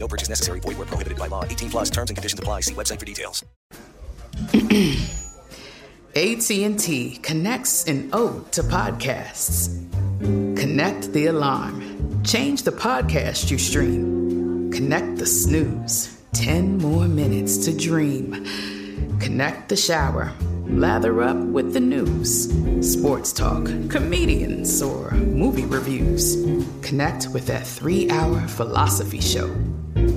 No purchase necessary. Void where prohibited by law. 18 plus terms and conditions apply. See website for details. AT&T connects an ode to podcasts. Connect the alarm. Change the podcast you stream. Connect the snooze. 10 more minutes to dream. Connect the shower. Lather up with the news. Sports talk, comedians, or movie reviews. Connect with that three hour philosophy show.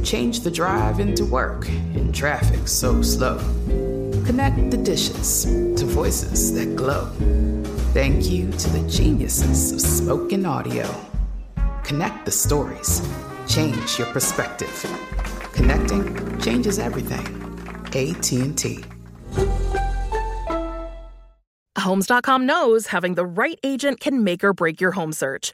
Change the drive into work in traffic so slow. Connect the dishes to voices that glow. Thank you to the geniuses of spoken audio. Connect the stories. Change your perspective. Connecting changes everything. AT&T. Homes.com knows having the right agent can make or break your home search.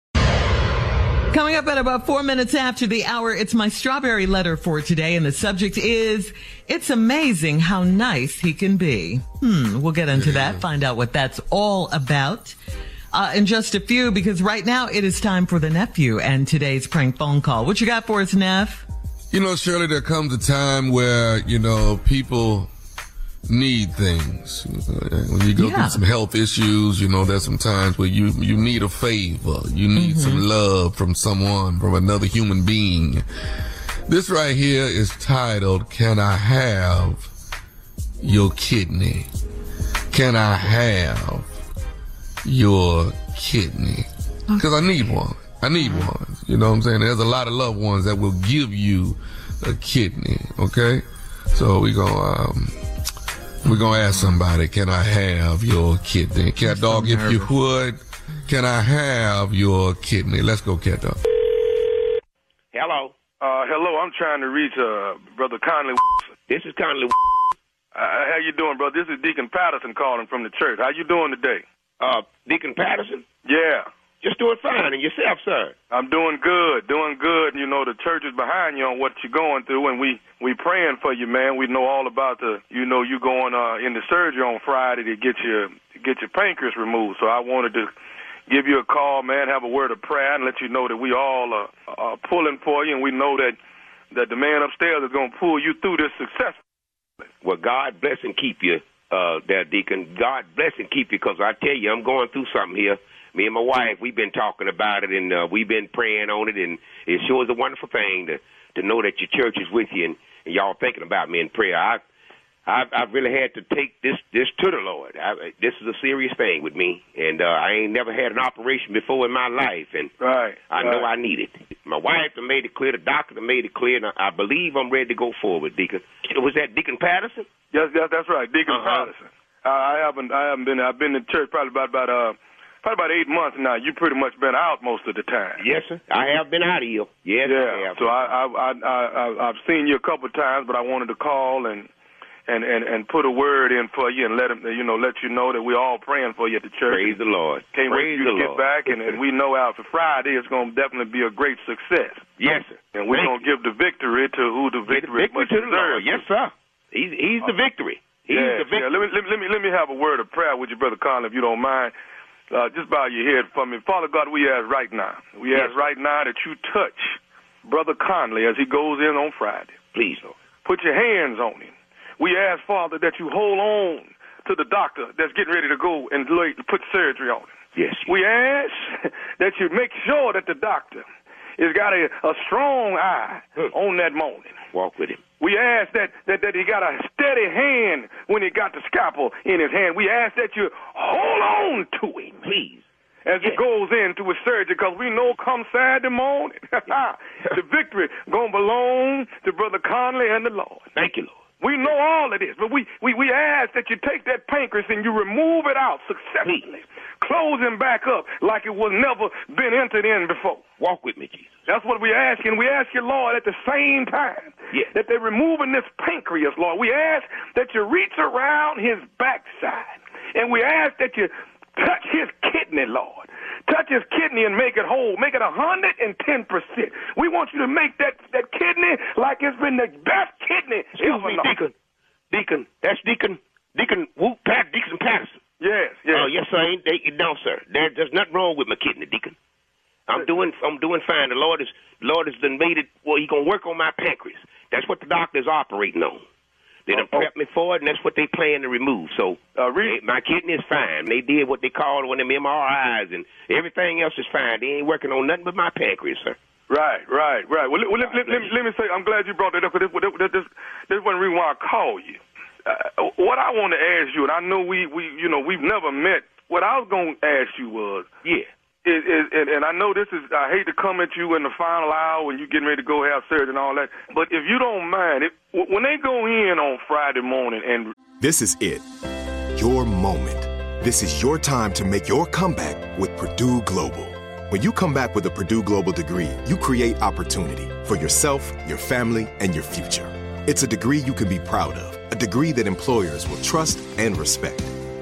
Coming up at about four minutes after the hour, it's my strawberry letter for today, and the subject is It's amazing how nice he can be. Hmm, we'll get into that, find out what that's all about. Uh, in just a few, because right now it is time for the nephew and today's prank phone call. What you got for us, Neff? You know, Shirley, there comes a time where, you know, people need things. When you go Yeah. through some health issues, you know, there's some times where you, you need a favor. You need some love from someone, from another human being. This right here is titled, Can I Have Your Kidney? Can I have your kidney? Because I need one. I need one. You know what I'm saying? There's a lot of loved ones that will give you a kidney. Okay? So we gonna, um, we're gonna ask somebody, can I have your kidney? Cat dog, if you would, can I have your kidney? Let's go, cat dog. Hello. Uh, hello, I'm trying to reach uh, Brother Conley. This is Conley. Uh, how you doing, brother? This is Deacon Patterson calling from the church. How you doing today? Uh, Deacon Patterson. Yeah, Just doing fine. And yourself, sir? I'm doing good, doing good. You know, the church is behind you on what you're going through, and we we praying for you, man. We know all about the, you know, you going uh, in the surgery on Friday to get your to get your pancreas removed. So I wanted to give you a call, man, have a word of prayer, and let you know that we all are, are pulling for you, and we know that that the man upstairs is going to pull you through this successfully. Well, God bless and keep you, uh, there, Deacon. God bless and keep you, because I tell you, I'm going through something here. Me and my wife, we've been talking about it, and uh, we've been praying on it, and it sure is a wonderful thing to to know that your church is with you and, and y'all thinking about me in prayer. I, I, I've really had to take this this to the Lord. I, this is a serious thing with me, and uh, I ain't never had an operation before in my life, and Right. I know I need it. My wife done made it clear. The doctor done made it clear. And I I believe I'm ready to go forward, Deacon. Was that Deacon Patterson? Yes, yes, that's right, Deacon Uh-huh. Patterson. Uh, I haven't, I haven't been. I've been in church probably about about uh, probably about eight months now. You pretty much been out most of the time. Yes, sir. I have been out of here. Yes, I Yeah. have. So I, I, I, I, I, I've seen you a couple of times, but I wanted to call and. And, and and put a word in for you and let him you know let you know that we're all praying for you at the church. Praise the Lord. Can't wait Praise for you to get Lord. back, and, and we know after Friday it's going to definitely be a great success. Yes, sir. And we're going to give the victory to who the Get the victory, victory much to the deserves. Lord. Yes, sir. He's he's the uh-huh. victory. He's yeah, the victory. yeah. Let me, let me let me have a word of prayer with you, brother Conley, if you don't mind. Uh, just bow your head for me. Father God, we ask right now. We ask right now that you touch Brother Conley as he goes in on Friday. Please, Lord. Put your hands on him. We ask, Father, that you hold on to the doctor that's getting ready to go and put surgery on him. Yes. We ask that you make sure that the doctor has got a, a strong eye on that morning. Walk with him. We ask that, that, that he got a steady hand when he got the scalpel in his hand. We ask that you hold on to him. Please. As he goes into his surgery, because we know come Saturday morning, the victory going to belong to Brother Conley and the Lord. Thank you, Lord. We know all of this, but we, we, we ask that you take that pancreas and you remove it out successfully. Close him back up like it was never been entered in before. Walk with me, Jesus. That's what we're asking. we ask you, Lord, at the same time Yes. that they're removing this pancreas, Lord. We ask that you reach around his backside, and we ask that you touch his kidney, Lord. Touch his kidney and make it whole. Make it a hundred and ten percent. We want you to make that that kidney like it's been the best kidney Excuse ever me, known. Deacon. Deacon. That's Deacon. Deacon Whoop Pat Deacon Patterson. Yes, yes. Oh, yes, sir. Ain't they, no, sir. There, there's nothing wrong with my kidney, Deacon. I'm doing, I'm doing fine. The Lord is, the Lord has done made it. Well, He gonna work on my pancreas. That's what the doctor's operating on. They done Oh, prepped me for it, and that's what they plan to remove. So Uh, re- eh, my kidney is fine. They did what they called one of them MRIs, and everything else is fine. They ain't working on nothing but my pancreas, sir. Right, right, right. Well, let, well, let, let, let, me- let me say, I'm glad you brought that up because this, this, this, this one reason why I called you. Uh, what I want to ask you, and I know we, we, you know, we've never met. What I was going to ask you was, Yeah. is, is, and, I know this is, I hate to come at you in the final hour when you're getting ready to go have surgery and all that, but if you don't mind, if, when they go in on Friday morning and This is it. Your moment. This is your time to make your comeback with Purdue Global. When you come back with a Purdue Global degree, you create opportunity for yourself, your family, and your future. It's a degree you can be proud of, a degree that employers will trust and respect.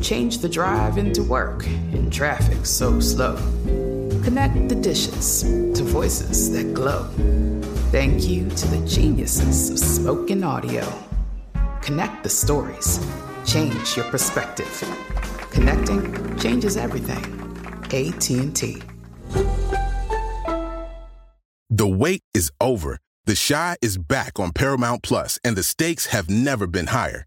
Change the drive into work in traffic so slow. Connect the dishes to voices that glow. Thank you to the geniuses of spoken audio. Connect the stories. Change your perspective. Connecting changes everything. AT&T. The wait is over. The Chi is back on Paramount Plus, and the stakes have never been higher.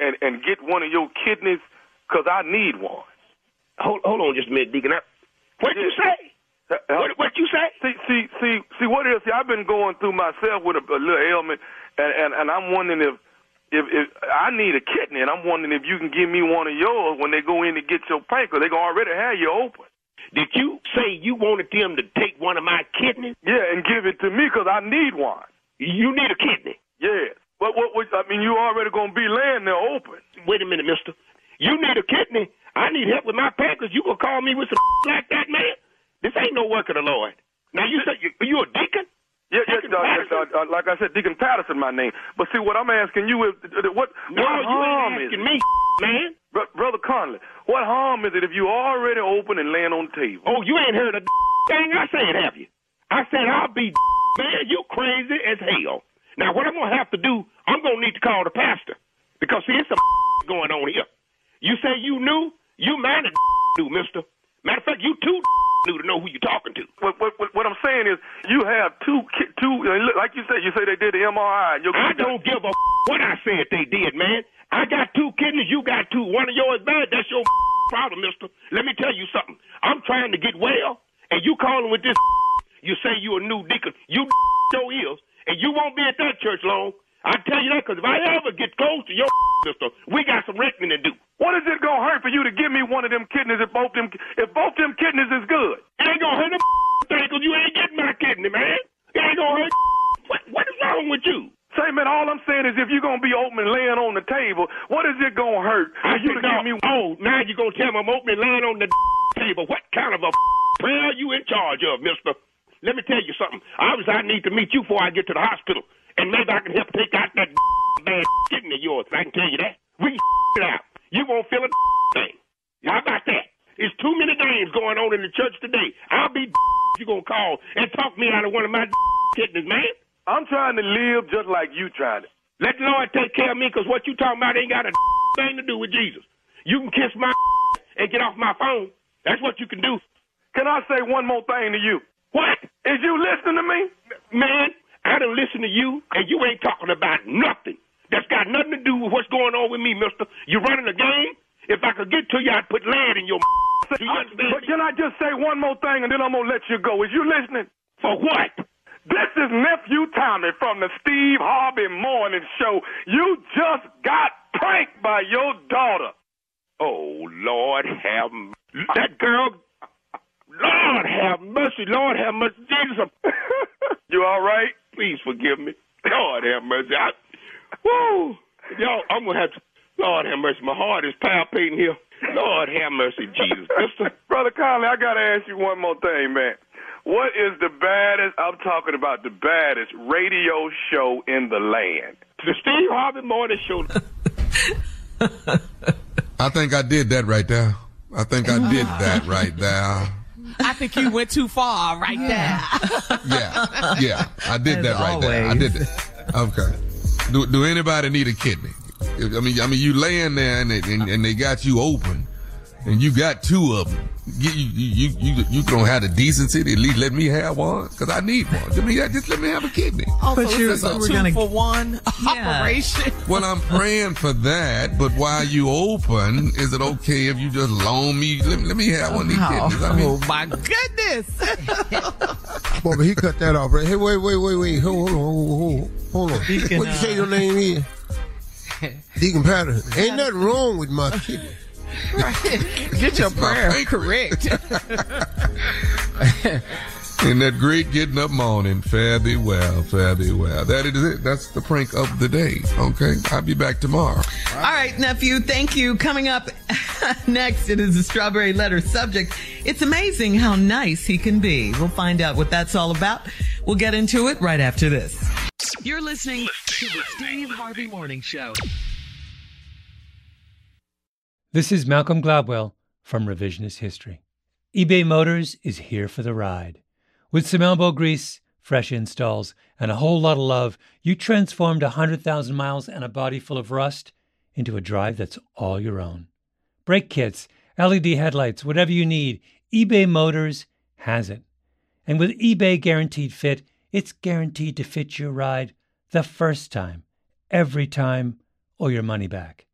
and and get one of your kidneys? Cause I need one. Hold, hold on just a minute, Deacon. I, what did you say? Uh, uh, what, what you say? See, see, see, see. What is? See, I've been going through myself with a, a little ailment, and, and and I'm wondering if, if if I need a kidney, and I'm wondering if you can give me one of yours when they go in to get your pancreas. They gonna already have you open. Did you say you wanted them to take one of my kidneys? Yeah, and give it to me because I need one. You need a kidney. Yeah. What, what, what? I mean, you already gonna be laying there open. Wait a minute, Mister. You need a kidney. I need help with my pancreas. You gonna call me with some like that, man? This ain't no work of the Lord. Now you say you, you a deacon? Yeah, yeah, uh, uh, uh, like I said, Deacon Patterson, my name. But see, what I'm asking you is, uh, what, no, what you harm ain't is asking it? me, man. Br- Brother Conley, what harm is it if you already open and laying on the table? Oh, you ain't heard a thing I said, have you? I said I'll be man. You crazy as hell. Now what I'm gonna have to do, I'm gonna need to call the pastor because see, it's some going on here. You say you knew, you have knew, Mister. Matter of fact, you too knew to know who you're talking to. What, what, what, what I'm saying is, you have two, two, like you said, you say they did the MRI. I don't give a what I said they did, man. I got two kidneys, you got two. One of yours bad. That's your problem, mister. Let me tell you something. I'm trying to get well, and you calling with this. You say you a new deacon. You your ears, and you won't be at that church long. I tell you that because if I ever get close to your sister, we got some reckoning to do. What is it gonna hurt for you to give me one of them kidneys if both them if both them kidneys is good? It ain't gonna hurt a thing because you ain't getting my kidney, man. It ain't gonna hurt. What, what is wrong with you? Say, man, all I'm saying is if you're gonna be open and laying on the table, what is it gonna hurt I you to give me? Oh, now you gonna tell me I'm opening laying on the table? What kind of a prayer are you in charge of, Mister? Let me tell you something. Obviously, I need to meet you before I get to the hospital, and maybe I can help take out that bad kidney of yours. I can tell you that. We can it out. You won't feel a thing. How about that? There's too many games going on in the church today. I'll be you gonna call and talk me out of one of my kidneys, man. I'm trying to live just like you trying to. Let the Lord take care of me, because what you talking about ain't got a thing to do with Jesus. You can kiss my and get off my phone. That's what you can do. Can I say one more thing to you? What? Is you listening to me? Man, I done listen to you, and you ain't talking about nothing. That's got nothing to do with what's going on with me, mister. You running a game? If I could get to you, I'd put lead in your Do you understand? but can I just say one more thing and then I'm gonna let you go? Is you listening? For what? This is nephew Tommy from the Steve Harvey Morning Show. You just got pranked by your daughter. Oh, Lord have that girl. Lord have mercy. Lord have mercy. Jesus, you all right? please forgive me. Lord have mercy. I, woo, y'all, I'm gonna have to. Lord have mercy. My heart is palpitating here. Lord have mercy, Jesus. Mister, Brother Conley, I gotta ask you one more thing, man. What is the baddest, I'm talking about the baddest radio show in the land? the Steve Harvey Morning Show. I think I did that right there. I think I did that right there. I think you went too far right there. Yeah, yeah, I did As that right there. I did that. Okay. Do Do anybody need a kidney? I mean, I mean, you laying there and they, and, and they got you open, and you got two of them. You you you you, you don't have the decency to at least let me have one because I need one. Just, me, just let me have a kidney. Also, But you- this is a we're two gonna- for one Yeah. operation. Well, I'm praying for that, but while you open, is it okay if you just loan me? Let, let me have one of these kidneys. I mean, Oh my goodness! Boy, but he cut that off. Right? Hey, wait, wait, wait, wait. Hold on, hold on, hold on. Hold on. Deacon, what you say uh, your name is? Deacon Patterson. Ain't nothing wrong with my kidney. Get your prayer correct. in that great getting up morning, fare thee well, fare thee well. That is it. That's the prank of the day. Okay, I'll be back tomorrow. All right, nephew, thank you. Coming up next, it is a strawberry letter subject. It's amazing how nice he can be. We'll find out what that's all about. We'll get into it right after this. You're listening to the Steve Harvey Morning Show. This is Malcolm Gladwell from Revisionist History. eBay Motors is here for the ride. With some elbow grease, fresh installs, and a whole lot of love, you transformed 100,000 miles and a body full of rust into a drive that's all your own. Brake kits, LED headlights, whatever you need, eBay Motors has it. And with eBay Guaranteed Fit, it's guaranteed to fit your ride the first time, every time, or your money back.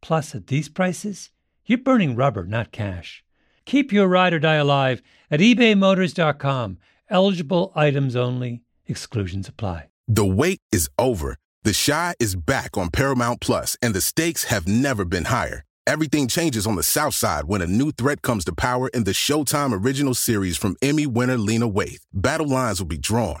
Plus, at these prices, you're burning rubber, not cash. Keep your ride or die alive at ebaymotors.com. Eligible items only, exclusions apply. The wait is over. The Chi is back on Paramount Plus, and the stakes have never been higher. Everything changes on the South Side when a new threat comes to power in the Showtime original series from Emmy winner Lena Waithe. Battle lines will be drawn,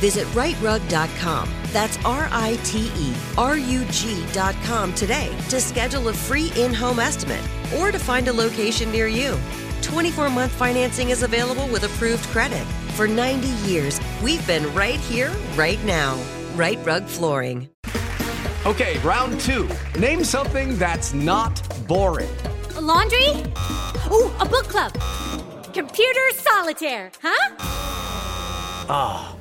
Visit riterug.com. That's R I T E R U G.com today to schedule a free in home estimate or to find a location near you. 24 month financing is available with approved credit. For 90 years, we've been right here, right now. Rite Rug Flooring. Okay, round two. Name something that's not boring. A laundry? Ooh, a book club. Computer solitaire, huh? Ah, oh,